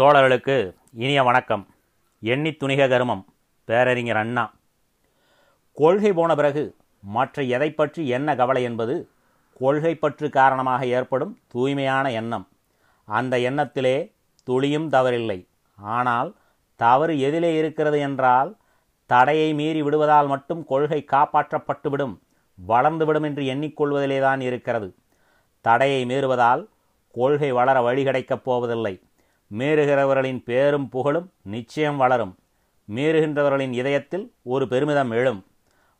தோழர்களுக்கு இனிய வணக்கம். எண்ணி துணிக கருமம். பேரறிஞர் அண்ணா. கொள்கை போன பிறகு மற்ற எதை பற்றி என்ன கவலை என்பது கொள்கை பற்று காரணமாக ஏற்படும் தூய்மையான எண்ணம். அந்த எண்ணத்திலே துளியும் தவறில்லை. ஆனால் தவறு எதிலே இருக்கிறது என்றால் தடையை மீறி விடுவதால் மட்டும் கொள்கை காப்பாற்றப்பட்டுவிடும் வளர்ந்துவிடும் என்று எண்ணிக்கொள்வதிலேதான் இருக்கிறது. தடையை மீறுவதால் கொள்கை வளர வழி கிடைக்கப் போவதில்லை. மீறுகிறவர்களின் பேரும் புகழும் நிச்சயம் வளரும். மீறுகின்றவர்களின் இதயத்தில் ஒரு பெருமிதம் எழும்.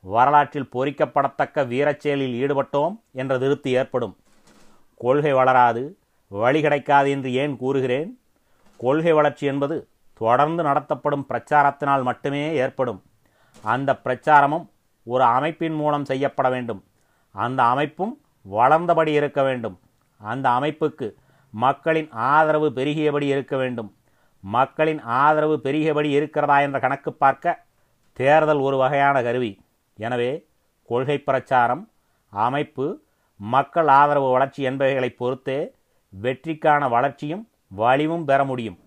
வரலாற்றில் பொறிக்கப்படத்தக்க வீரச்செயலில் ஈடுபட்டோம் என்ற திருப்தி ஏற்படும். கொள்கை வளராது வழி கிடைக்காது என்று ஏன் கூறுகிறேன்? கொள்கை வளர்ச்சி என்பது தொடர்ந்து நடத்தப்படும் பிரச்சாரத்தினால் மட்டுமே ஏற்படும். அந்த பிரச்சாரமும் ஒரு அமைப்பின் மூலம் செய்யப்பட வேண்டும். அந்த அமைப்பும் வளர்ந்தபடி இருக்க வேண்டும். அந்த அமைப்புக்கு மக்களின் ஆதரவு பெருகியபடி இருக்க வேண்டும். மக்களின் ஆதரவு பெருகியபடி இருக்கிறதா என்ற கணக்கு பார்க்க தேர்தல் ஒரு வகையான கருவி. எனவே கொள்கை பிரச்சாரம் அமைப்பு மக்கள் ஆதரவு வளர்ச்சி என்பவைகளை பொறுத்தே வெற்றிக்கான வளர்ச்சியும் வலிவும் பெற முடியும்.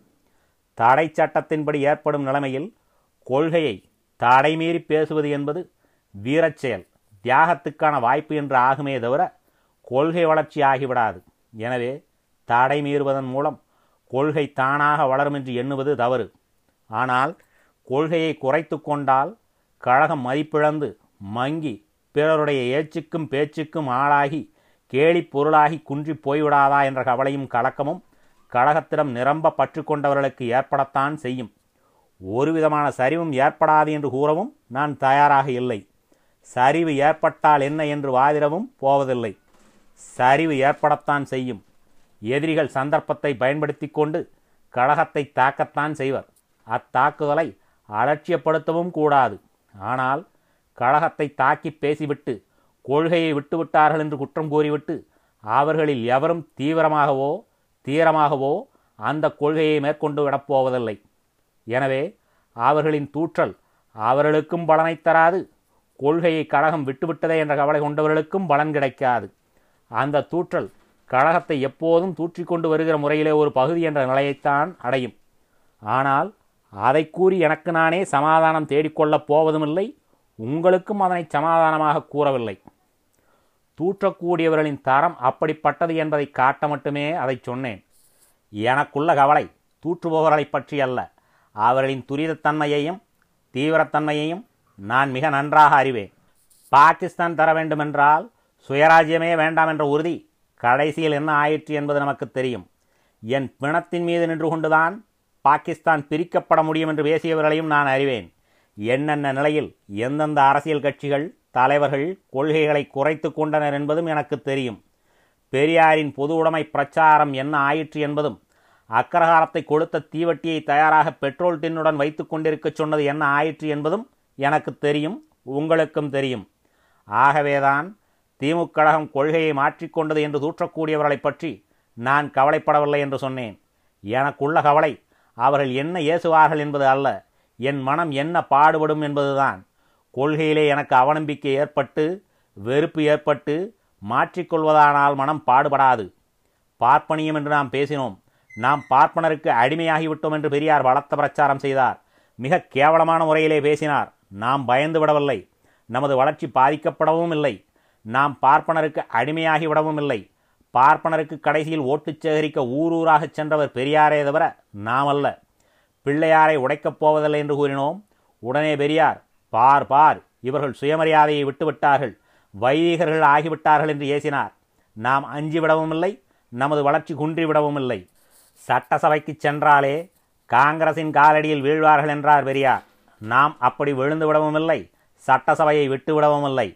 தடை சட்டத்தின்படி ஏற்படும் நிலைமையில் கொள்கையை தடைமீறி பேசுவது என்பது வீரச்செயல் தியாகத்துக்கான வாய்ப்பு என்று ஆகுமே தவிர கொள்கை வளர்ச்சி ஆகிவிடாது. எனவே தடை மீறுவதன் மூலம் கொள்கை தானாக வளரும் என்று எண்ணுவது தவறு. ஆனால் கொள்கையை குறைத்து கொண்டால் கழகம் மதிப்பிழந்து மங்கி பிறருடைய ஏச்சுக்கும் பேச்சுக்கும் ஆளாகி கேலி பொருளாகி குன்றி போய்விடாதா என்ற கவலையும் கலக்கமும் கழகத்திடம் நிரம்ப பற்று கொண்டவர்களுக்கு ஏற்படத்தான் செய்யும். ஒரு விதமான சரிவும் ஏற்படாது என்று கூறவும் நான் தயாராக இல்லை. சரிவு ஏற்பட்டால் என்ன என்று வாதிடவும் போவதில்லை. சரிவு ஏற்படத்தான் செய்யும். எதிரிகள் சந்தர்ப்பத்தை பயன்படுத்தி கொண்டு கழகத்தை தாக்கத்தான் செய்வர். அத்தாக்குதலை அலட்சியப்படுத்தவும் கூடாது. ஆனால் கழகத்தை தாக்கி பேசிவிட்டு கொள்கையை விட்டுவிட்டார்கள் என்று குற்றம் கூறிவிட்டு அவர்களில் எவரும் தீவிரமாகவோ தீரமாகவோ அந்த கொள்கையை மேற்கொண்டு விடப்போவதில்லை. எனவே அவர்களின் தூற்றல் அவர்களுக்கும் பலனை தராது. கொள்கையை கழகம் விட்டுவிட்டதே என்ற கவலை கொண்டவர்களுக்கும் பலன் கிடைக்காது. அந்த தூற்றல் கழகத்தை எப்போதும் தூற்றிக்கொண்டு வருகிற முறையிலே ஒரு பகுதி என்ற நிலையைத்தான் அடையும். ஆனால் அதை கூறி எனக்கு நானே சமாதானம் தேடிக்கொள்ளப் போவதுமில்லை உங்களுக்கும் அதனை சமாதானமாக கூறவில்லை. தூற்றக்கூடியவர்களின் தரம் அப்படிப்பட்டது என்பதை காட்ட மட்டுமே அதை சொன்னேன். எனக்குள்ள கவலை தூற்றுபவர்களை பற்றி அல்ல. அவர்களின் துரிதத்தன்மையையும் தீவிரத்தன்மையையும் நான் மிக நன்றாக அறிவேன். பாகிஸ்தான் தர வேண்டுமென்றால் சுயராஜ்யமே வேண்டாம் என்ற உறுதி கடைசியில் என்ன ஆயிற்று என்பது நமக்கு தெரியும். என் பிணத்தின் மீது நின்று கொண்டுதான் பாகிஸ்தான் பிரிக்கப்பட முடியும் என்று பேசியவர்களையும் நான் அறிவேன். என்னென்ன நிலையில் எந்தெந்த அரசியல் கட்சிகள் தலைவர்கள் கொள்கைகளை குறைத்து கொண்டனர் என்பதும் எனக்கு தெரியும். பெரியாரின் பொது உடைமை பிரச்சாரம் என்ன ஆயிற்று என்பதும் அக்ரஹாரத்தை கொடுத்த தீவட்டியை தயாராக பெட்ரோல் டின்னுடன் வைத்து கொண்டிருக்கச் சொன்னது என்ன ஆயிற்று என்பதும் எனக்கு தெரியும் உங்களுக்கும் தெரியும். ஆகவேதான் திமுக கழகம் கொள்கையை மாற்றிக்கொண்டது என்று தூற்றக்கூடியவர்களைப் பற்றி நான் கவலைப்படவில்லை என்று சொன்னேன். எனக்குள்ள கவலை அவர்கள் என்ன ஏசுவார்கள் என்பது அல்ல. என் மனம் என்ன பாடுபடும் என்பதுதான். கொள்கையிலே எனக்கு அவநம்பிக்கை ஏற்பட்டு வெறுப்பு ஏற்பட்டு மாற்றிக்கொள்வதானால் மனம் பாடுபடாது. பார்ப்பனியம் என்று நாம் பேசினோம். நாம் பார்ப்பனருக்கு அடிமையாகிவிட்டோம் என்று பெரியார் பலத்த பிரச்சாரம் செய்தார். மிக கேவலமான முறையிலே பேசினார். நாம் பயந்து விடவில்லை. நமது வளர்ச்சி பாதிக்கப்படவும் இல்லை நாம் பார்ப்பனருக்கு அடிமையாகி விடவும் இல்லை. பார்ப்பனருக்கு கடைசியில் ஓட்டுச் சேகரிக்க ஊரூராக சென்றவர் பெரியாரே தவிர நாம் அல்ல. பிள்ளையாரை உடைக்கப் போவதில்லை என்று கூறினோம். உடனே பெரியார் பார் பார் இவர்கள் சுயமரியாதையை விட்டுவிட்டார்கள். வைதிகர்கள் ஆகிவிட்டார்கள் என்று ஏசினார். நாம் அஞ்சிவிடவும் இல்லை நமது வளர்ச்சி குன்றிவிடவும் இல்லை. சட்டசபைக்கு சென்றாலே காங்கிரசின் காலடியில் வீழ்வார்கள் என்றார் பெரியார். நாம் அப்படி விழுந்து விடவும் இல்லை சட்டசபையை விட்டுவிடவும் இல்லை.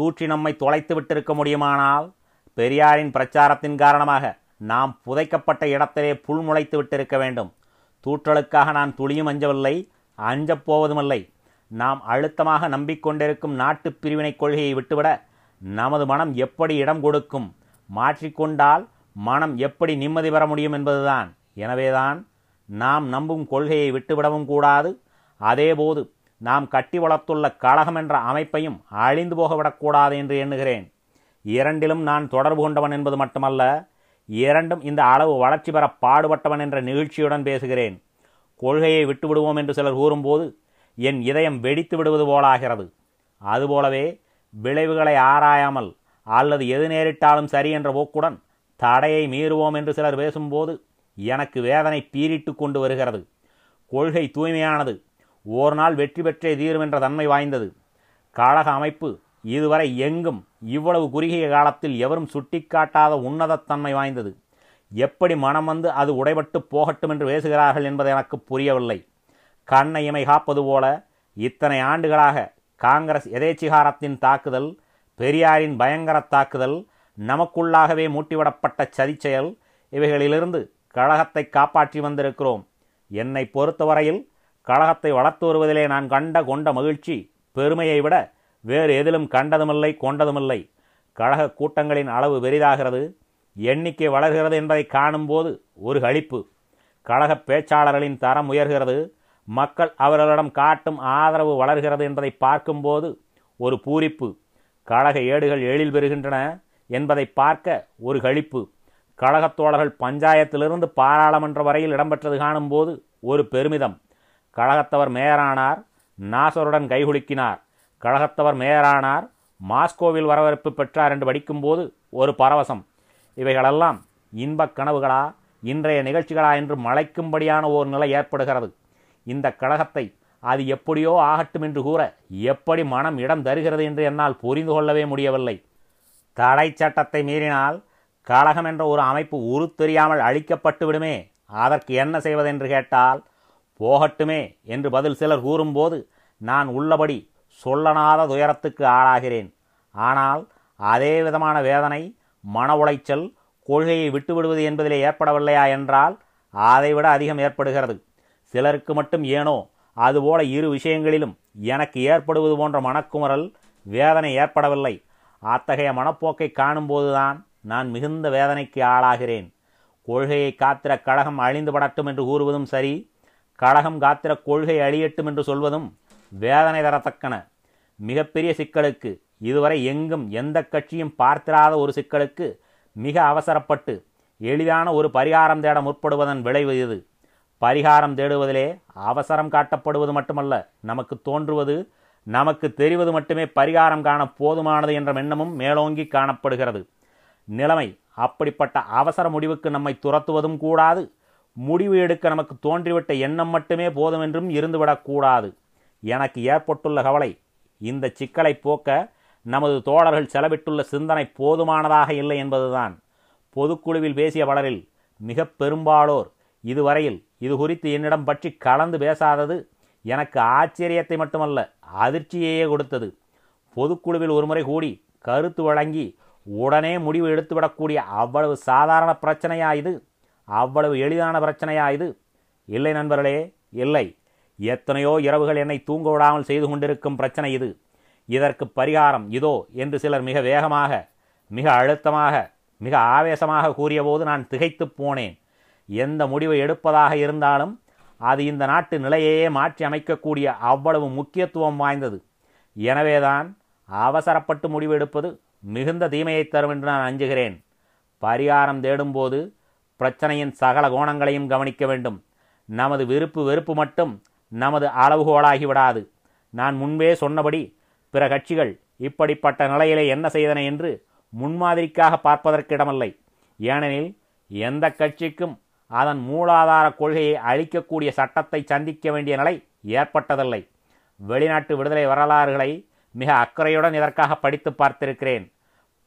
தூற்றி நம்மை தொலைத்து விட்டிருக்க முடியுமானால் பெரியாரின் பிரச்சாரத்தின் காரணமாக நாம் புதைக்கப்பட்ட இடத்திலே புல் முளைத்து விட்டிருக்க வேண்டும். தூற்றலுக்காக நான் துளியும் அஞ்சவில்லை அஞ்சப் போவதுமில்லை. நாம் அழுத்தமாக நம்பிக்கொண்டிருக்கும் நாட்டுப் பிரிவினை கொள்கையை விட்டுவிட நமது மனம் எப்படி இடம் கொடுக்கும் மாற்றிக்கொண்டால் மனம் எப்படி நிம்மதி பெற முடியும் என்பதுதான். எனவேதான் நாம் நம்பும் கொள்கையை விட்டுவிடவும் கூடாது அதேபோது நாம் கட்டி வளர்த்துள்ள கழகம் என்ற அமைப்பையும் அழிந்து போகவிடக்கூடாது என்று எண்ணுகிறேன். இரண்டிலும் நான் தொடர்பு கொண்டவன் என்பது மட்டுமல்ல இரண்டும் இந்த அளவு வளர்ச்சி பெற பாடுபட்டவன் என்ற நிகழ்ச்சியுடன் பேசுகிறேன். கொள்கையை விட்டுவிடுவோம் என்று சிலர் கூறும்போது என் இதயம் வெடித்து விடுவது போலாகிறது. அதுபோலவே விளைவுகளை ஆராயாமல் அல்லது எது நேரிட்டாலும் சரி என்ற போக்குடன் தடையை மீறுவோம் என்று சிலர் பேசும்போது எனக்கு வேதனை பீரிட்டு கொண்டு வருகிறது. கொள்கை தூய்மையானது ஓர் நாள் வெற்றி பெற்றே தீரும் என்ற தன்மை வாய்ந்தது. கழக அமைப்பு இதுவரை எங்கும் இவ்வளவு குறுகிய காலத்தில் எவரும் சுட்டிக்காட்டாத உன்னதத்தன்மை வாய்ந்தது. எப்படி மனம் வந்து அது உடைபட்டு போகட்டும் என்று பேசுகிறார்கள் என்பது எனக்கு புரியவில்லை. கண்ணை இமை காப்பது போல இத்தனை ஆண்டுகளாக காங்கிரஸ் எதேச்சிகாரத்தின் தாக்குதல் பெரியாரின் பயங்கர தாக்குதல் நமக்குள்ளாகவே மூட்டிவிடப்பட்ட சதிச்செயல் இவைகளிலிருந்து கழகத்தை காப்பாற்றி வந்திருக்கிறோம். என்னை பொறுத்தவரையில் கழகத்தை வளர்த்து வருவதிலே நான் கண்ட கொண்ட மகிழ்ச்சி பெருமையை விட வேறு எதிலும் கண்டதுமில்லை கொண்டதுமில்லை. கழக கூட்டங்களின் அளவு பெரிதாகிறது. எண்ணிக்கை வளர்கிறது என்பதை காணும்போது ஒரு களிப்பு கழக பேச்சாளர்களின் தரம் உயர்கிறது. மக்கள் அவர்களிடம் காட்டும் ஆதரவு வளர்கிறது என்பதை பார்க்கும்போது ஒரு பூரிப்பு. கழக ஏடுகள் எழில் பெறுகின்றன என்பதை பார்க்க ஒரு களிப்பு கழகத் தோழர்கள் பஞ்சாயத்திலிருந்து பாராளுமன்ற வரையில் இடம்பெற்றது காணும்போது ஒரு பெருமிதம். கழகத்தவர் மேயரானார் நாசருடன் கைகுலுக்கினார். கழகத்தவர் மேயரானார் மாஸ்கோவில் வரவேற்பு பெற்றார் என்று படிக்கும்போது ஒரு பரவசம். இவைகளெல்லாம் இன்பக் கனவுகளா இன்றைய நிகழ்ச்சிகளா என்று மலைக்கும்படியான ஓர் நிலை ஏற்படுகிறது. இந்த கழகத்தை அது எப்படியோ ஆகட்டும் என்று கூற எப்படி மனம் இடம் தருகிறது என்று என்னால் புரிந்து கொள்ளவே முடியவில்லை. தடை சட்டத்தை மீறினால் கழகம் என்ற ஒரு அமைப்பு உரு தெரியாமல் அழிக்கப்பட்டு விடுமே அதற்கு என்ன செய்வதென்று கேட்டால் போகட்டுமே என்று பதில் சிலர் கூறும்போது நான் உள்ளபடி சொல்லனாத துயரத்துக்கு ஆளாகிறேன். ஆனால் அதே விதமான வேதனை மன உளைச்சல் கொள்கையை விட்டுவிடுவது என்பதிலே ஏற்படவில்லையா என்றால் அதைவிட அதிகம் ஏற்படுகிறது. சிலருக்கு மட்டும் ஏனோ அதுபோல இரு விஷயங்களிலும் எனக்கு ஏற்படுவது போன்ற மனக்குமரல் வேதனை ஏற்படவில்லை. அத்தகைய மனப்போக்கை காணும்போதுதான் நான் மிகுந்த வேதனைக்கு ஆளாகிறேன். கொள்கையை காத்திர கழகம் அழிந்து படட்டும் என்று கூறுவதும் சரி கழகம் காத்திர கொள்கை அழியட்டும் என்று சொல்வதும் வேதனை தரத்தக்கன. மிகப்பெரிய சிக்கலுக்கு இதுவரை எங்கும் எந்த கட்சியும் பார்த்திராத ஒரு சிக்கலுக்கு மிக அவசரப்பட்டு எளிதான ஒரு பரிகாரம் தேட முற்படுவதன் விளைவு இது. பரிகாரம் தேடுவதிலே அவசரம் காட்டப்படுவது மட்டுமல்ல நமக்கு தோன்றுவது நமக்கு தெரிவது மட்டுமே பரிகாரம் காண போதுமானது என்ற எண்ணமும் மேலோங்கி காணப்படுகிறது. நிலைமை அப்படிப்பட்ட அவசர முடிவுக்கு நம்மை துரத்துவதும் கூடாது. முடிவு எடுக்க நமக்கு தோன்றிவிட்ட எண்ணம் மட்டுமே போதும் என்றும் இருந்துவிடக்கூடாது எனக்கு ஏற்பட்டுள்ள கவலை இந்த சிக்கலை போக்க நமது தோழர்கள் செலவிட்டுள்ள சிந்தனை போதுமானதாக இல்லை என்பதுதான். பொதுக்குழுவில் பேசிய பலரில் மிக பெரும்பாலோர் இதுவரையில் இது குறித்து என்னிடம் பற்றி கலந்து பேசாதது எனக்கு ஆச்சரியத்தை மட்டுமல்ல அதிர்ச்சியையே கொடுத்தது. பொதுக்குழுவில் ஒருமுறை கூடி கருத்து வழங்கி உடனே முடிவு எடுத்துவிடக்கூடிய அவ்வளவு சாதாரண பிரச்சனையா இது? அவ்வளவு எளிதான பிரச்சனையா இது? இல்லை நண்பர்களே இல்லை. எத்தனையோ இரவுகள் என்னை தூங்க விடாமல் செய்து கொண்டிருக்கும் பிரச்சனை இது. இதற்கு பரிகாரம் இதோ என்று சிலர் மிக வேகமாக மிக அழுத்தமாக மிக ஆவேசமாக கூறியபோது நான் திகைத்துப் போனேன். எந்த முடிவை எடுப்பதாக இருந்தாலும் அது இந்த நாட்டு நிலையையே மாற்றி அமைக்கக்கூடிய அவ்வளவு முக்கியத்துவம் வாய்ந்தது. எனவேதான் அவசரப்பட்டு முடிவு எடுப்பது மிகுந்த தீமையை தரும் என்று நான் அஞ்சுகிறேன். பரிகாரம் தேடும்போது பிரச்சனையின் சகல கோணங்களையும் கவனிக்க வேண்டும். நமது விருப்பு வெறுப்பு மட்டும் நமது அளவுகோலாகி விடாது நான் முன்பே சொன்னபடி பிற கட்சிகள் இப்படிப்பட்ட நிலையிலே என்ன செய்தன என்று முன்மாதிரிக்காக பார்ப்பதற்கு இடமில்லை ஏனெனில் எந்த கட்சிக்கும் அதன் மூலாதார கொள்கையை அழிக்கக்கூடிய சட்டத்தை சந்திக்க வேண்டிய நிலை ஏற்பட்டதில்லை. வெளிநாட்டு விடுதலை வரலாறுகளை மிக அக்கறையுடன் இதற்காக படித்து பார்த்திருக்கிறேன்.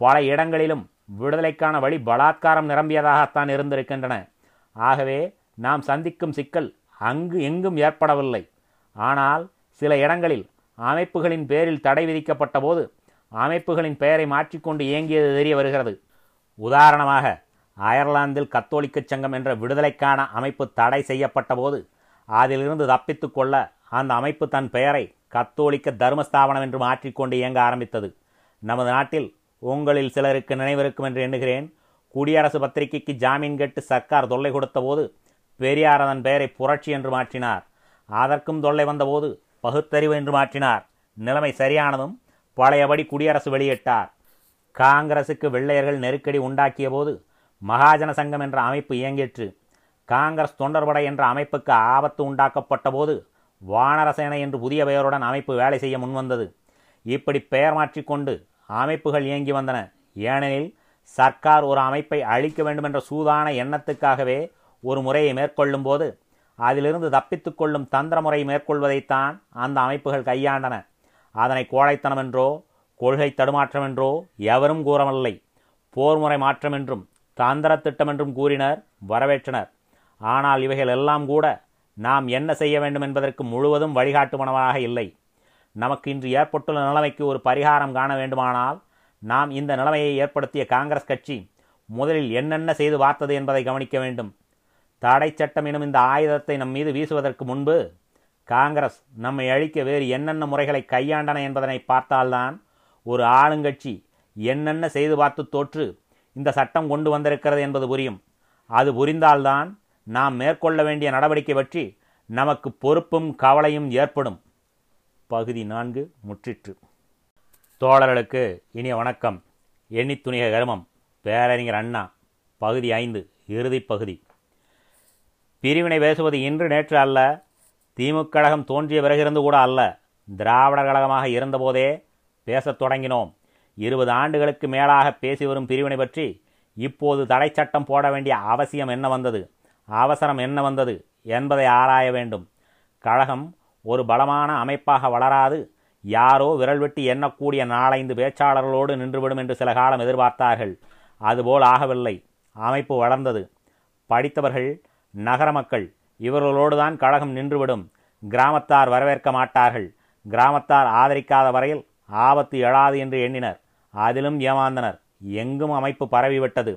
பல இடங்களிலும் விடுதலைக்கான வழி பலாத்காரம் நிரம்பியதாகத்தான் இருந்திருக்கின்றன. ஆகவே நாம் சந்திக்கும் சிக்கல் அங்கு எங்கும் ஏற்படவில்லை. ஆனால் சில இடங்களில் அமைப்புகளின் பேரில் தடை விதிக்கப்பட்ட போது அமைப்புகளின் பெயரை மாற்றிக்கொண்டு இயங்கியது தெரிய வருகிறது. உதாரணமாக அயர்லாந்தில் கத்தோலிக்க சங்கம் என்ற விடுதலைக்கான அமைப்பு தடை செய்யப்பட்ட போது அதிலிருந்து தப்பித்து கொள்ள அந்த அமைப்பு தன் பெயரை கத்தோலிக்க தர்மஸ்தாபனம் என்று மாற்றிக்கொண்டு இயங்க ஆரம்பித்தது. நமது நாட்டில் உங்களில் சிலருக்கு நினைவிருக்கும் என்று எண்ணுகிறேன். குடியரசு பத்திரிகைக்கு ஜாமீன் கேட்டு சர்க்கார் தொல்லை கொடுத்தபோது பெரியார் அதன் பெயரை புரட்சி என்று மாற்றினார். அதற்கும் தொல்லை வந்தபோது பகுத்தறிவு என்று மாற்றினார். நிலைமை சரியானதும் பழையபடி குடியரசு வெளியிட்டார். காங்கிரசுக்கு வெள்ளையர்கள் நெருக்கடி உண்டாக்கிய போது மகாஜன சங்கம் என்ற அமைப்பு இயங்கிற்று. காங்கிரஸ் தொண்டர்படை என்ற அமைப்புக்கு ஆபத்து உண்டாக்கப்பட்ட போது வானரசேனை என்று புதிய பெயருடன் அமைப்பு வேலை செய்ய முன்வந்தது. இப்படி பெயர் மாற்றிக்கொண்டு அமைப்புகள் இயங்கி வந்தன. ஏனெனில் சர்க்கார் ஒரு அமைப்பை அழிக்க வேண்டும் என்ற சூதான எண்ணத்துக்காகவே ஒரு முறையை மேற்கொள்ளும் போது அதிலிருந்து தப்பித்துக் கொள்ளும் தந்திர முறை மேற்கொள்வதைத்தான் அந்த அமைப்புகள் கையாண்டன. அதனை கோழைத்தனம் என்றோ கொள்கை தடுமாற்றம் என்றோ எவரும் கூறவில்லை. போர்முறை மாற்றம் என்றும் தந்திர திட்டம் என்றும் கூறினர் வரவேற்றனர். ஆனால் இவைகள் எல்லாம் கூட நாம் என்ன செய்ய வேண்டும் என்பதற்கு முழுவதும் வழிகாட்டுமனவாக இல்லை. நமக்கு இன்று ஏற்பட்டுள்ள நிலைமைக்கு ஒரு பரிகாரம் காண வேண்டுமானால் நாம் இந்த நிலைமையை ஏற்படுத்திய காங்கிரஸ் கட்சி முதலில் என்னென்ன செய்து பார்த்தது என்பதை கவனிக்க வேண்டும். தடை சட்டம் எனும் இந்த ஆயுதத்தை நம் மீது வீசுவதற்கு முன்பு காங்கிரஸ் நம்மை அழிக்க வேறு என்னென்ன முறைகளை கையாண்டன என்பதனை பார்த்தால்தான் ஒரு ஆளுங்கட்சி என்னென்ன செய்து பார்த்து தோற்று இந்த சட்டம் கொண்டு வந்திருக்கிறது என்பது புரியும். அது புரிந்தால்தான் நாம் மேற்கொள்ள வேண்டிய நடவடிக்கை பற்றி நமக்கு பொறுப்பும் கவலையும் ஏற்படும். பகுதி நான்கு முற்றிற்று. தோழர்களுக்கு இனிய வணக்கம். எண்ணித்துணிக கர்மம் கருமம். பேரறிஞர் அண்ணா பகுதி ஐந்து இறுதி பகுதி. பிரிவினை பேசுவது இன்று நேற்று அல்ல திமுக கழகம் தோன்றிய பிறகிருந்து கூட அல்ல. திராவிடர் கழகமாக இருந்தபோதே பேசத் தொடங்கினோம். இருபது ஆண்டுகளுக்கு மேலாக பேசி வரும் பிரிவினை பற்றி இப்போது தடை சட்டம் போட வேண்டிய அவசியம் என்ன வந்தது? அவசரம் என்ன வந்தது? என்பதை ஆராய வேண்டும். கழகம் ஒரு பலமான அமைப்பாக வளராது. யாரோ விரல் வெட்டி எண்ணக்கூடிய நாலைந்து பேச்சாளர்களோடு நின்றுவிடும் என்று சில காலம் எதிர்பார்த்தார்கள். அதுபோல் ஆகவில்லை. அமைப்பு வளர்ந்தது. படித்தவர்கள் நகர மக்கள் இவர்களோடு தான் கழகம் நின்றுவிடும். கிராமத்தார் வரவேற்க மாட்டார்கள். கிராமத்தார் ஆதரிக்காத வரையில் ஆபத்து எழாது என்று எண்ணினர். அதிலும் ஏமாந்தனர். எங்கும் அமைப்பு பரவிவிட்டது.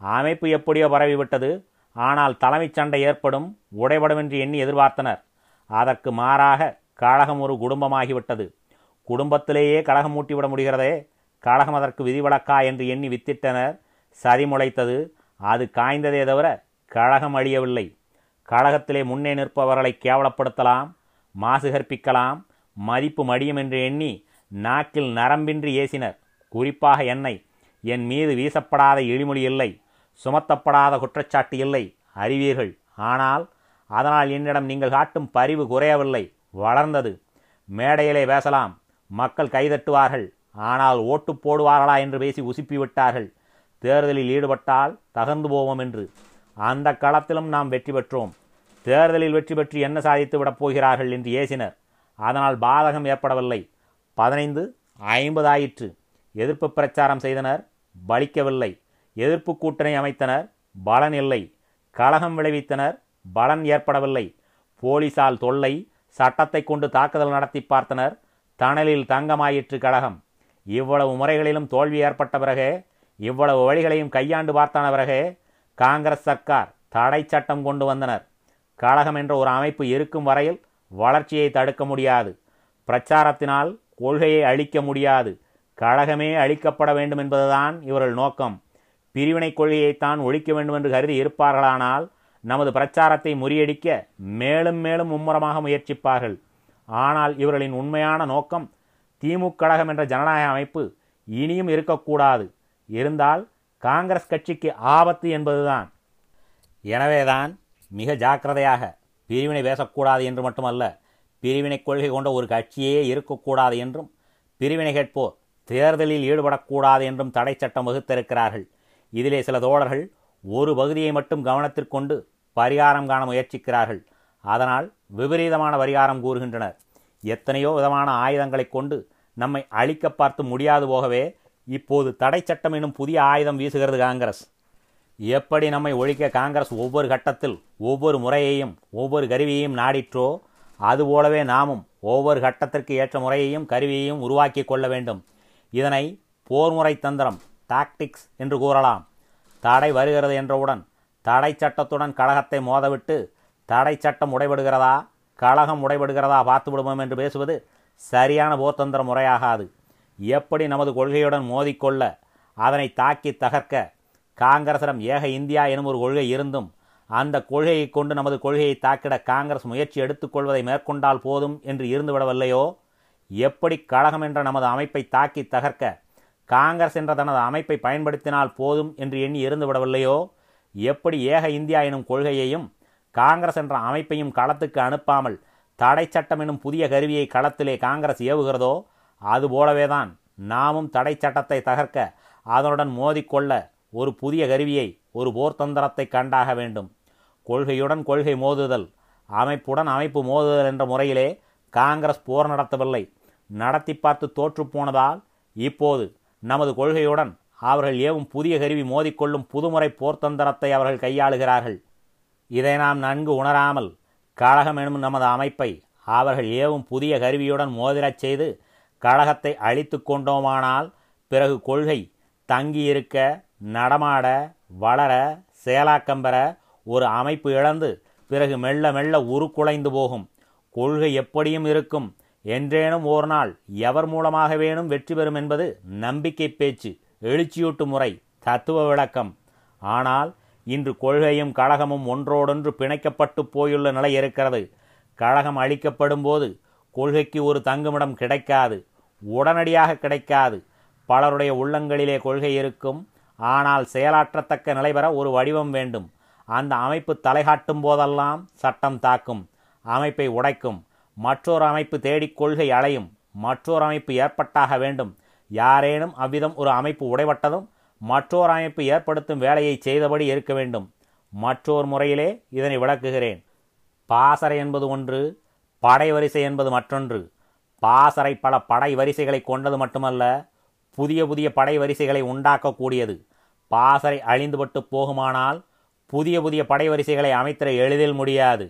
அமைப்பு எப்படியோ பரவிவிட்டது. ஆனால் தலைமைச் சண்டை ஏற்படும் உடைபடும் என்று எண்ணி எதிர்பார்த்தனர். அதற்கு மாறாக கழகம் ஒரு குடும்பமாகிவிட்டது. குடும்பத்திலேயே கழகம் மூட்டிவிட முடிகிறதே? கழகம் அதற்கு விதிவிலக்கா என்று எண்ணி வித்திட்டனர். சதி முளைத்தது. அது காய்ந்ததே தவிர கழகம் அழியவில்லை. கழகத்திலே முன்னே நிற்பவர்களை கேவலப்படுத்தலாம் மாசு கற்பிக்கலாம் மதிப்பு மடியும் என்று எண்ணி நாக்கில் நரம்பின்றி ஏசினர். குறிப்பாக என்னை. என் மீது வீசப்படாத இழிமொழி இல்லை. சுமத்தப்படாத குற்றச்சாட்டு இல்லை. அறிவீர்கள். ஆனால் அதனால் என்னிடம் நீங்கள் காட்டும் பரிவு குறையவில்லை. வளர்ந்தது. மேடையிலே பேசலாம். மக்கள் கைதட்டுவார்கள். ஆனால் ஓட்டு போடுவார்களா என்று பேசி உசுப்பி விட்டார்கள் தேர்தலில் ஈடுபட்டால் தகர்ந்து போவோம் என்று. அந்த களத்திலும் நாம் வெற்றி பெற்றோம். தேர்தலில் வெற்றி பெற்று என்ன சாதித்து விடப் போகிறார்கள் என்று ஏசினர். அதனால் பாதகம் ஏற்படவில்லை. பதினைந்து ஐம்பது ஆயிற்று. எதிர்ப்பு பிரச்சாரம் செய்தனர். பலிக்கவில்லை. எதிர்ப்பு கூட்டணி அமைத்தனர். பலன் இல்லை. கலகம் விளைவித்தனர். பலன் ஏற்படவில்லை. போலீசால் தொல்லை சட்டத்தை கொண்டு தாக்குதல் நடத்தி பார்த்தனர். தணலில் தங்கமாயிற்று கழகம். இவ்வளவு முறைகளிலும் தோல்வி ஏற்பட்ட பிறகு இவ்வளவு வழிகளையும் கையாண்டு பார்த்தான பிறகு காங்கிரஸ் சர்க்கார் தடை சட்டம் கொண்டு வந்தனர். கழகம் என்ற ஒரு அமைப்பு இருக்கும் வரையில் வளர்ச்சியை தடுக்க முடியாது. பிரச்சாரத்தினால் கொள்கையை அழிக்க முடியாது. கழகமே அழிக்கப்பட வேண்டும் என்பதுதான் இவர்கள் நோக்கம். பிரிவினை கொள்கையைத்தான் ஒழிக்க வேண்டும் என்று கருதி இருப்பார்களானால் நமது பிரச்சாரத்தை முறியடிக்க மேலும் மேலும் மும்முரமாக முயற்சிப்பார்கள். ஆனால் இவர்களின் உண்மையான நோக்கம் திமுக கழகம் என்ற ஜனநாயக அமைப்பு இனியும் இருக்கக்கூடாது. இருந்தால் காங்கிரஸ் கட்சிக்கு ஆபத்து என்பதுதான். எனவேதான் மிக ஜாக்கிரதையாக பிரிவினை பேசக்கூடாது என்று மட்டுமல்ல பிரிவினை கொள்கை கொண்ட ஒரு கட்சியே இருக்கக்கூடாது என்றும் பிரிவினை கேட்போர் தேர்தலில் ஈடுபடக்கூடாது என்றும் தடை சட்டம் வகுத்திருக்கிறார்கள். இதிலே சில தோழர்கள் ஒரு பகுதியை மட்டும் கவனத்திற்கொண்டு பரிகாரம் காண முயற்சிக்கிறார்கள். அதனால் விபரீதமான பரிகாரம் கூறுகின்றனர். எத்தனையோ விதமான ஆயுதங்களை கொண்டு நம்மை அழிக்க பார்த்து முடியாது போகவே இப்போது தடை சட்டம் எனும் புதிய ஆயுதம் வீசுகிறது காங்கிரஸ். எப்படி நம்மை ஒழிக்க காங்கிரஸ் ஒவ்வொரு கட்டத்தில் ஒவ்வொரு முறையையும் ஒவ்வொரு கருவியையும் நாடிற்றோ அதுபோலவே நாமும் ஒவ்வொரு கட்டத்திற்கு ஏற்ற முறையையும் கருவியையும் உருவாக்கி கொள்ள வேண்டும். இதனை போர்முறை தந்திரம் டாக்டிக்ஸ் என்று கூறலாம். தடை வருகிறது என்றவுடன் தடை சட்டத்துடன் கழகத்தை மோதவிட்டு தடை சட்டம் உடைபடுகிறதா? கழகம் உடைபடுகிறதா பார்த்து விடுவோம் என்று பேசுவது சரியான போர்த்தந்திர முறையாகாது. எப்படி நமது கொள்கையுடன் மோதிக்கொள்ள அதனை தாக்கி தகர்க்க காங்கிரசிடம் ஏக இந்தியா எனும் ஒரு கொள்கை இருந்தும் அந்த கொள்கையை கொண்டு நமது கொள்கையை தாக்கிட காங்கிரஸ் முயற்சி எடுத்துக்கொள்வதை மேற்கொண்டால் போதும் என்று இருந்துவிடவில்லையோ எப்படி கழகம் என்ற நமது அமைப்பை தாக்கி தகர்க்க காங்கிரஸ் என்ற தனது அமைப்பை பயன்படுத்தினால் போதும் என்று எண்ணி இருந்துவிடவில்லையோ எப்படி ஏக இந்தியா எனும் கொள்கையையும் காங்கிரஸ் என்ற அமைப்பையும் களத்துக்கு அனுப்பாமல் தடை சட்டம் எனும் புதிய கருவியை களத்திலே காங்கிரஸ் ஏவுகிறதோ அதுபோலவேதான் நாமும் தடை சட்டத்தை தகர்க்க அதனுடன் மோதிக்கொள்ள ஒரு புதிய கருவியை ஒரு போர்த்தந்திரத்தை கண்டாக வேண்டும். கொள்கையுடன் கொள்கை மோதுதல் அமைப்புடன் அமைப்பு மோதுதல் என்ற முறையிலே காங்கிரஸ் போர் நடத்தவில்லை. நடத்தி பார்த்து தோற்றுப்போனதால் இப்போது நமது கொள்கையுடன் அவர்கள் ஏவும் புதிய கருவி மோதிக்கொள்ளும் புதுமுறை போர்த்தந்திரத்தை அவர்கள் கையாளுகிறார்கள். இதை நாம் நன்கு உணராமல் கழகம் எனும் நமது அமைப்பை அவர்கள் ஏவும் புதிய கருவியுடன் மோதிரச் செய்து கழகத்தை அழித்து கொண்டோமானால் பிறகு கொள்கை தங்கியிருக்க நடமாட வளர செயலாக்கம் பெற ஒரு அமைப்பு இழந்து பிறகு மெல்ல மெல்ல உருக்குலைந்து போகும். கொள்கை எப்படியும் இருக்கும். என்றேனும் ஓர் நாள் எவர் மூலமாக வேணும் வெற்றி பெறும் என்பது நம்பிக்கை பேச்சு. எழுச்சியூட்டு முறை தத்துவ விளக்கம். ஆனால் இன்று கொள்கையும் கழகமும் ஒன்றோடொன்று பிணைக்கப்பட்டு போயுள்ள நிலை இருக்கிறது. கழகம் அழிக்கப்படும் போது கொள்கைக்கு ஒரு தங்குமிடம் கிடைக்காது உடனடியாக கிடைக்காது. பலருடைய உள்ளங்களிலே கொள்கை இருக்கும். ஆனால் செயலாற்றத்தக்க நிலை பெற ஒரு வடிவம் வேண்டும். அந்த அமைப்பு தலைகாட்டும் போதெல்லாம் சட்டம் தாக்கும் அமைப்பை உடைக்கும். மற்றொரு அமைப்பு தேடிக் கொள்கை அலையும். மற்றொரு அமைப்பு ஏற்பட்டாக வேண்டும். யாரேனும் அவ்விதம் ஒரு அமைப்பு உடைபட்டதும் மற்றொரு அமைப்பு ஏற்படுத்தும் வேலையை செய்தபடி இருக்க வேண்டும். மற்றொரு முறையிலே இதனை விளக்குகிறேன். பாசறை என்பது ஒன்று படை வரிசை என்பது மற்றொன்று. பாசறை பல படை வரிசைகளை கொண்டது மட்டுமல்ல புதிய புதிய படை வரிசைகளை உண்டாக்கக்கூடியது. பாசறை அழிந்துபட்டு போகுமானால் புதிய புதிய படை வரிசைகளை அமைத்திட எளிதில் முடியாது.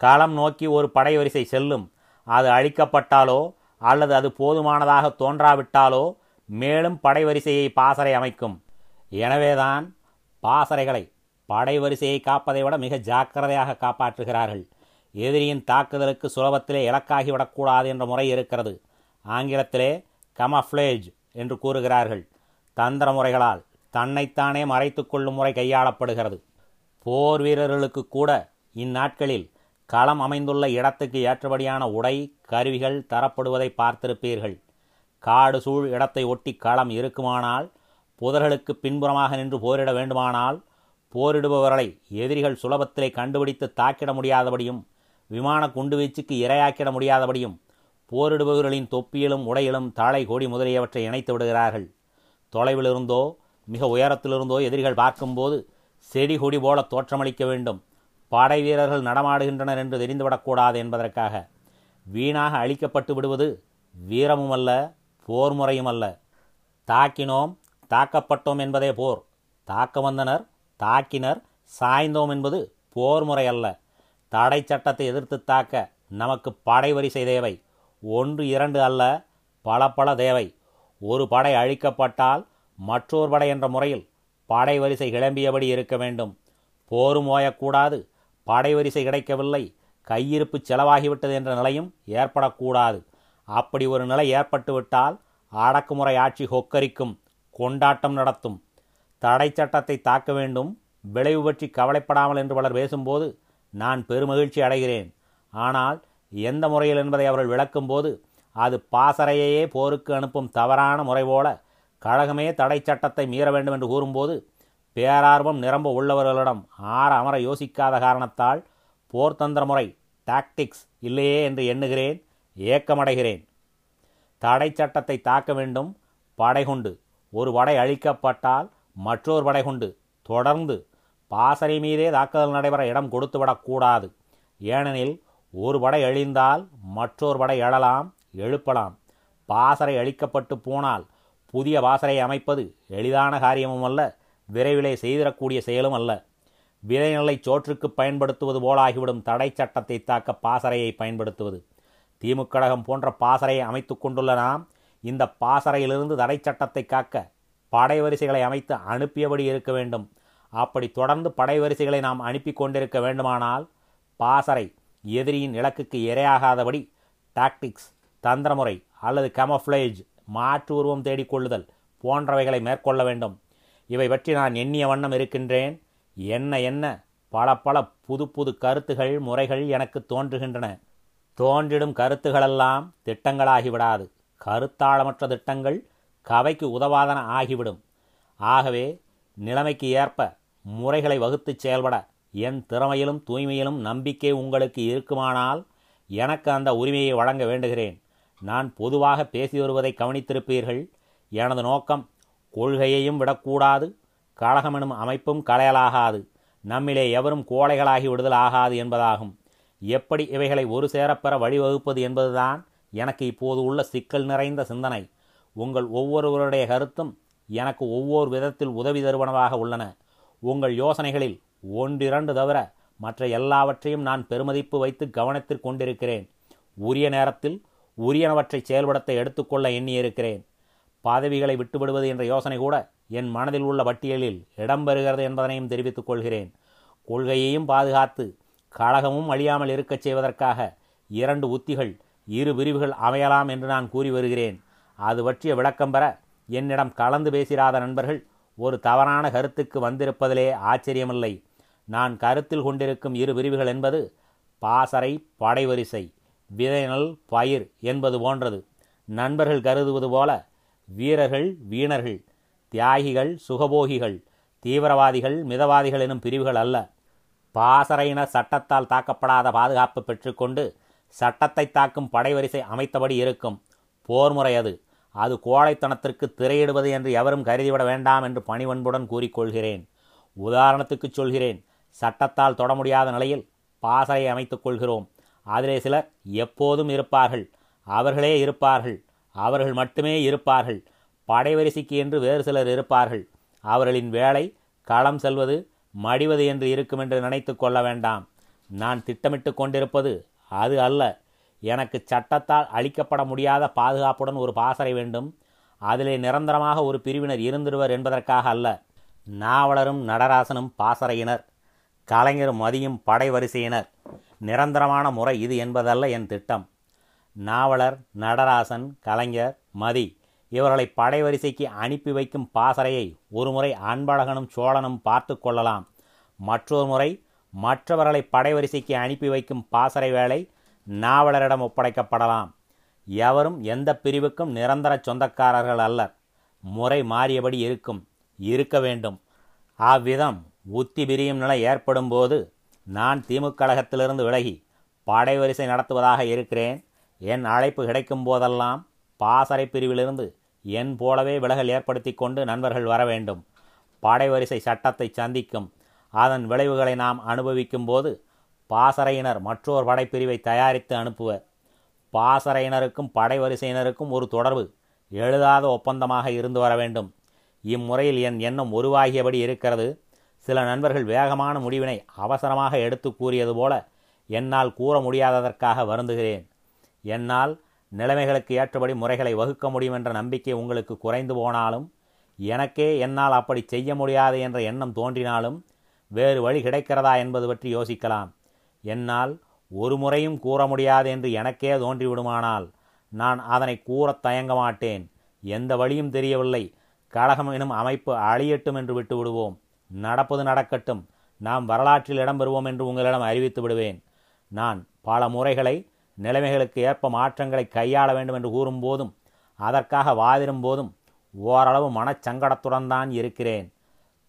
களம் நோக்கி ஒரு படை வரிசை செல்லும். அது அழிக்கப்பட்டாலோ அல்லது அது போதுமானதாக தோன்றாவிட்டாலோ மேலும் படை வரிசையை பாசறை அமைக்கும். எனவேதான் பாசறைகளை படை வரிசையை காப்பதை விட மிக ஜாக்கிரதையாக காப்பாற்றுகிறார்கள். எதிரியின் தாக்குதலுக்கு சுலபத்திலே இலக்காகிவிடக்கூடாது என்ற முறை இருக்கிறது. ஆங்கிலத்திலே கமஃப்ளேஜ் என்று கூறுகிறார்கள். தந்திர முறைகளால் தன்னைத்தானே மறைத்து கொள்ளும் முறை கையாளப்படுகிறது. போர் வீரர்களுக்கு கூட இந்நாட்களில் களம் அமைந்துள்ள இடத்துக்கு ஏற்றபடியான உடை கருவிகள் தரப்படுவதை பார்த்திருப்பீர்கள். காடு சூழ் இடத்தை ஒட்டி களம் இருக்குமானால் புதர்களுக்கு பின்புறமாக நின்று போரிட வேண்டுமானால் போரிடுபவர்களை எதிரிகள் சுலபத்திலே கண்டுபிடித்து தாக்கிட முடியாதபடியும் விமான குண்டுவீச்சுக்கு இரையாக்கிட முடியாதபடியும் போரிடுபவர்களின் தொப்பியிலும் உடையிலும் தாளை கோடி முதலியவற்றை இணைத்து விடுகிறார்கள். தொலைவிலிருந்தோ மிக உயரத்திலிருந்தோ எதிரிகள் பார்க்கும்போது செடி கொடி போல தோற்றமளிக்க வேண்டும். படை வீரர்கள் நடமாடுகின்றனர் என்று தெரிந்துவிடக்கூடாது என்பதற்காக வீணாக அழிக்கப்பட்டு விடுவது வீரமும் அல்ல போர் முறையும் அல்ல தாக்கினோம் தாக்கப்பட்டோம் என்பதே போர். தாக்க வந்தனர் தாக்கினர் சாய்ந்தோம் என்பது போர் முறை அல்ல தடை சட்டத்தை எதிர்த்து தாக்க நமக்கு படை வரிசை தேவை. ஒன்று இரண்டு அல்ல பல பல தேவை. ஒரு படை அழிக்கப்பட்டால் மற்றொரு படை என்ற முறையில் படை வரிசை கிளம்பியபடி இருக்க வேண்டும். போரும் ஓயக்கூடாது படை வரிசை கிடைக்கவில்லை. கையிருப்பு செலவாகிவிட்டது என்ற நிலையும் ஏற்படக்கூடாது. அப்படி ஒரு நிலை ஏற்பட்டுவிட்டால் அடக்குமுறை ஆட்சி கொக்கரிக்கும் கொண்டாட்டம் நடத்தும். தடை சட்டத்தை தாக்க வேண்டும். விளைவு பற்றி கவலைப்படாமல் என்று பலர் பேசும்போது நான் பெருமகிழ்ச்சி அடைகிறேன். ஆனால் எந்த முறையில் என்பதை அவர்கள் விளக்கும்போது அது பாசறையையே போருக்கு அனுப்பும் தவறான முறை போல கழகமே தடை சட்டத்தை மீற வேண்டும் என்று கூறும்போது பேரார்வம் நிரம்ப உள்ளவர்களிடம் ஆற அமர யோசிக்காத காரணத்தால் போர்த்தந்திர முறை டாக்டிக்ஸ் இல்லையே என்று எண்ணுகிறேன் ஏக்கமடைகிறேன். தடை சட்டத்தை தாக்க வேண்டும் படைகுண்டு. ஒரு படை அழிக்கப்பட்டால் மற்றொரு படைகுண்டு. தொடர்ந்து பாசறை மீதே தாக்குதல் நடைபெற இடம் கொடுத்துவிடக்கூடாது ஏனெனில் ஒரு படை அழிந்தால் மற்றொரு படை எழலாம் எழுப்பலாம். பாசறை அழிக்கப்பட்டு போனால் புதிய பாசறை அமைப்பது எளிதான காரியமும் அல்ல விரைவிலே செய்திடக்கூடிய செயலும் அல்ல. விளைநிலை சோற்றுக்கு பயன்படுத்துவது போலாகிவிடும். தடை சட்டத்தை தாக்க பாசறையை பயன்படுத்துவது. திமுக கழகம் போன்ற பாசறையை அமைத்து கொண்டுள்ள நாம் இந்த பாசறையிலிருந்து தடை சட்டத்தை காக்க படை வரிசைகளை அமைத்து அனுப்பியபடி இருக்க வேண்டும். அப்படி தொடர்ந்து படை வரிசைகளை நாம் அனுப்பி கொண்டிருக்க வேண்டுமானால் பாசறை எதிரியின் இலக்குக்கு இரையாகாதபடி டாக்டிக்ஸ் தந்திரமுறை அல்லது கமஃப்ளேஜ் மாற்று உருவம் தேடிக்கொள்ளுதல் போன்றவைகளை மேற்கொள்ள வேண்டும். இவை பற்றி நான் எண்ணிய வண்ணம் இருக்கின்றேன். என்ன என்ன? பல பல புது புது கருத்துகள் முறைகள் எனக்கு தோன்றுகின்றன. தோன்றிடும் கருத்துகளெல்லாம் திட்டங்களாகிவிடாது. கருத்தாளமற்ற திட்டங்கள் கவைக்கு உதவாதன ஆகிவிடும். ஆகவே நிலைமைக்கு ஏற்ப முறைகளை வகுத்து செயல்பட என் திறமையிலும் தூய்மையிலும் நம்பிக்கை உங்களுக்கு இருக்குமானால் எனக்கு அந்த உரிமையை வழங்க வேண்டுகிறேன். நான் பொதுவாக பேசி வருவதை கவனித்திருப்பீர்கள். எனது நோக்கம் கொள்கையையும் விடக்கூடாது. கழகமெனும் அமைப்பும் களையலாகாது நம்மிலே எவரும் கோழைகளாகி விடுதல் ஆகாது என்பதாகும். எப்படி இவைகளை ஒரு சேரப்பெற வழிவகுப்பது என்பதுதான் எனக்கு இப்போது உள்ள சிக்கல் நிறைந்த சிந்தனை. உங்கள் ஒவ்வொருவருடைய கருத்தும் எனக்கு ஒவ்வொரு விதத்தில் உதவி தருவனவாக உள்ளன. உங்கள் யோசனைகளில் ஒன்றிரண்டு தவிர மற்ற எல்லாவற்றையும் நான் பெருமதிப்பு வைத்து கவனத்தில் கொண்டிருக்கிறேன். உரிய நேரத்தில் உரியனவற்றை செயல்படுத்த எடுத்துக்கொள்ள எண்ணியிருக்கிறேன். பதவிகளை விட்டுவிடுவது என்ற யோசனை கூட என் மனதில் உள்ள பட்டியலில் இடம்பெறுகிறது என்பதனையும் தெரிவித்துக் கொள்கிறேன். கொள்கையையும் பாதுகாத்து கழகமும் அழியாமல் இருக்கச் செய்வதற்காக இரண்டு உத்திகள் இரு பிரிவுகள் அமையலாம் என்று நான் கூறி வருகிறேன். அது பற்றிய விளக்கம் பெற என்னிடம் கலந்து பேசிராத நண்பர்கள் ஒரு தவறான கருத்துக்கு வந்திருப்பதிலே ஆச்சரியமில்லை. நான் கருத்தில் கொண்டிருக்கும் இரு பிரிவுகள் என்பது பாசறை படைவரிசை விதைநல் பயிர் என்பது போன்றது. நண்பர்கள் கருதுவது போல வீரர்கள் வீணர்கள் தியாகிகள் சுகபோகிகள் தீவிரவாதிகள் மிதவாதிகள் எனும் பிரிவுகள் அல்ல. பாசறையின சட்டத்தால் தாக்கப்படாத பாதுகாப்பு பெற்றுக்கொண்டு சட்டத்தை தாக்கும் படைவரிசை அமைத்தபடி இருக்கும். போர்முறை அது. அது கோழைத்தனத்திற்கு திரையிடுவது என்று எவரும் கருதிவிட வேண்டாம் என்று பணிவன்புடன் கூறிக்கொள்கிறேன். உதாரணத்துக்கு சொல்கிறேன். சட்டத்தால் தொட முடியாத நிலையில் பாசறையை அமைத்துக் கொள்கிறோம். அதிலே சிலர் எப்போதும் இருப்பார்கள். அவர்களே இருப்பார்கள். அவர்கள் மட்டுமே இருப்பார்கள். படைவரிசைக்கு என்று வேறு சிலர் இருப்பார்கள். அவர்களின் வேலை களம் செல்வது மடிவது என்று இருக்கும் என்று நினைத்து கொள்ள வேண்டாம். நான் திட்டமிட்டு கொண்டிருப்பது அது அல்ல. எனக்கு சட்டத்தால் அளிக்கப்பட முடியாத பாதுகாப்புடன் ஒரு பாசறை வேண்டும். அதிலே நிரந்தரமாக ஒரு பிரிவினர் இருந்திருவர் என்பதற்காக அல்ல. நாவலரும் நடராசனும் பாசறையினர். கலைஞரும் மதியும் படைவரிசையினர். நிரந்தரமான முறை இது என்பதல்ல என் திட்டம். நாவலர் நடராசன் கலைஞர் மதி இவர்களை படைவரிசைக்கு அனுப்பி வைக்கும் பாசறையை ஒருமுறை அன்பழகனும் சோழனும் பார்த்து கொள்ளலாம். மற்றொரு முறை மற்றவர்களை படைவரிசைக்கு அனுப்பி வைக்கும் பாசறை வேலை நாவலரிடம் ஒப்படைக்கப்படலாம். எவரும் எந்த பிரிவுக்கும் நிரந்தர சொந்தக்காரர்கள் அல்லர். முறை மாறியபடி இருக்கும் இருக்க வேண்டும். அவ்விதம் உத்தி பிரியும் நிலை ஏற்படும் போது நான் திமுக கழகத்திலிருந்து விலகி படைவரிசை நடத்துவதாக இருக்கிறேன். என் அழைப்பு கிடைக்கும் போதெல்லாம் பாசறை பிரிவிலிருந்து என் போலவே விலகல் ஏற்படுத்தி கொண்டு நண்பர்கள் வர வேண்டும். படைவரிசை சட்டத்தை சந்திக்கும். அதன் விளைவுகளை நாம் அனுபவிக்கும் போது பாசறையினர் மற்றொரு படைப்பிரிவை தயாரித்து அனுப்புவர். பாசறையினருக்கும் படைவரிசையினருக்கும் ஒரு தொடர்பு எழுதாத ஒப்பந்தமாக இருந்து வர வேண்டும். இம்முறையில் என் எண்ணம் உருவாகியபடி இருக்கிறது. சில நண்பர்கள் வேகமான முடிவினை அவசரமாக எடுத்து கூறியது போல என்னால் கூற முடியாததற்காக வருந்துகிறேன். என்னால் நிலைமைகளுக்கு ஏற்றபடி முறைகளை வகுக்க முடியும் என்ற நம்பிக்கை உங்களுக்கு குறைந்து போனாலும் எனக்கே என்னால் அப்படி செய்ய முடியாது என்ற எண்ணம் தோன்றினாலும் வேறு வழி கிடைக்கிறதா என்பது பற்றி யோசிக்கலாம். என்னால் ஒரு முறையும் கூற முடியாது என்று எனக்கே தோன்றிவிடுமானால் நான் அதனை கூறத் தயங்க மாட்டேன். எந்த வழியும் தெரியவில்லை. கழகம் எனும் அமைப்பு அழியட்டும் என்று விட்டு விடுவோம் நடப்பது நடக்கட்டும். நாம் வரலாற்றில் இடம்பெறுவோம் என்று உங்களிடம் அறிவித்து விடுவேன். நான் பல முறைகளை நிலைமைகளுக்கு ஏற்ப மாற்றங்களை கையாள வேண்டும் என்று கூறும்போதும் அதற்காக வாதிடும் போதும் ஓரளவு மனச்சங்கடத்துடன் தான் இருக்கிறேன்.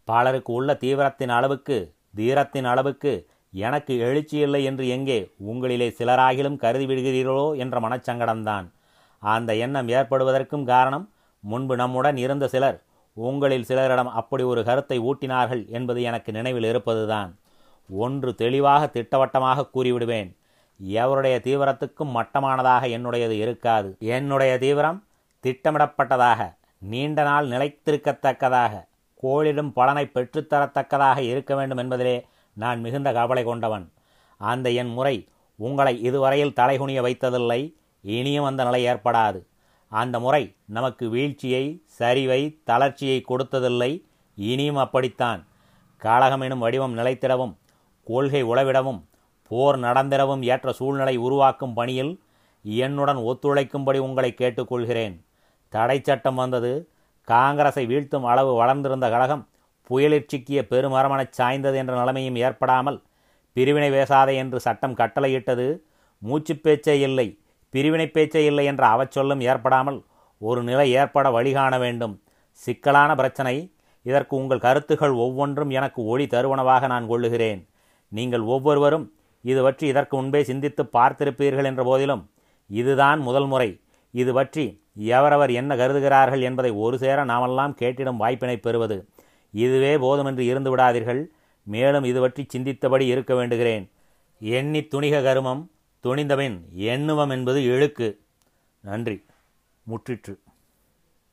பலருக்கு உள்ள தீவிரத்தின் அளவுக்கு தீரத்தின் அளவுக்கு எனக்கு எழுச்சி இல்லை என்று எங்கே உங்களிலே சிலராகிலும் கருதி விடுகிறீர்களோ என்ற மனச்சங்கடம்தான். அந்த எண்ணம் ஏற்படுவதற்கும் காரணம் முன்பு நம்முடன் இருந்த சிலர் உங்களில் சிலரிடம் அப்படி ஒரு கருத்தை ஊட்டினார்கள் என்பது எனக்கு நினைவில் இருப்பதுதான். ஒன்று தெளிவாக திட்டவட்டமாக கூறிவிடுவேன். எவருடைய தீவிரத்துக்கும் மட்டமானதாக என்னுடையது இருக்காது. என்னுடைய தீவிரம் திட்டமிடப்பட்டதாக நீண்ட நாள் நிலைத்திருக்கத்தக்கதாக கோளிடும் பலனை பெற்றுத்தரத்தக்கதாக இருக்க வேண்டும் என்பதிலே நான் மிகுந்த கவலை கொண்டவன். அந்த என் முறை உங்களை இதுவரையில் தலைகுனிய வைத்ததில்லை இனியும் அந்த நிலை ஏற்படாது. அந்த முறை நமக்கு வீழ்ச்சியை சரிவை தளர்ச்சியை கொடுத்ததில்லை இனியும் அப்படித்தான். காளகம் எனும் வடிவம் நிலைத்திடவும் கொள்கை உளவிடவும் போர் நடந்திரவும் ஏற்ற சூழ்நிலை உருவாக்கும் பணியில் என்னுடன் ஒத்துழைக்கும்படி உங்களை கேட்டுக்கொள்கிறேன். தடை சட்டம் வந்தது. காங்கிரஸை வீழ்த்தும் அளவு வளர்ந்திருந்த கழகம் புயலிற் சிக்கிய பெருமரமனச் சாய்ந்தது என்ற நிலைமையும் ஏற்படாமல் பிரிவினை பேசாதே என்று சட்டம் கட்டளையிட்டது. மூச்சு பேச்சே இல்லை பிரிவினை பேச்சே இல்லை என்ற அவச்சொல்லும் ஏற்படாமல் ஒரு நிலை ஏற்பட வழிகாண வேண்டும். சிக்கலான பிரச்சனை. இதற்கு உங்கள் கருத்துகள் ஒவ்வொன்றும் எனக்கு ஒளி தருவனவாக நான் கொள்ளுகிறேன். நீங்கள் ஒவ்வொருவரும் இது பற்றி இதற்கு முன்பே சிந்தித்து பார்த்திருப்பீர்கள் என்ற போதிலும் இதுதான் முதல் முறை. இது பற்றி எவரவர் என்ன கருதுகிறார்கள் என்பதை ஒரு சேர நாமெல்லாம் கேட்டிடும் வாய்ப்பினை பெறுவது. இதுவே போதுமென்று இருந்து விடாதீர்கள். மேலும் இது பற்றி சிந்தித்தபடி இருக்க வேண்டுகிறேன். எண்ணி துணிக கருமம் துணிந்தபின் எண்ணுவம் என்பது இழுக்கு. நன்றி. முற்றிற்று.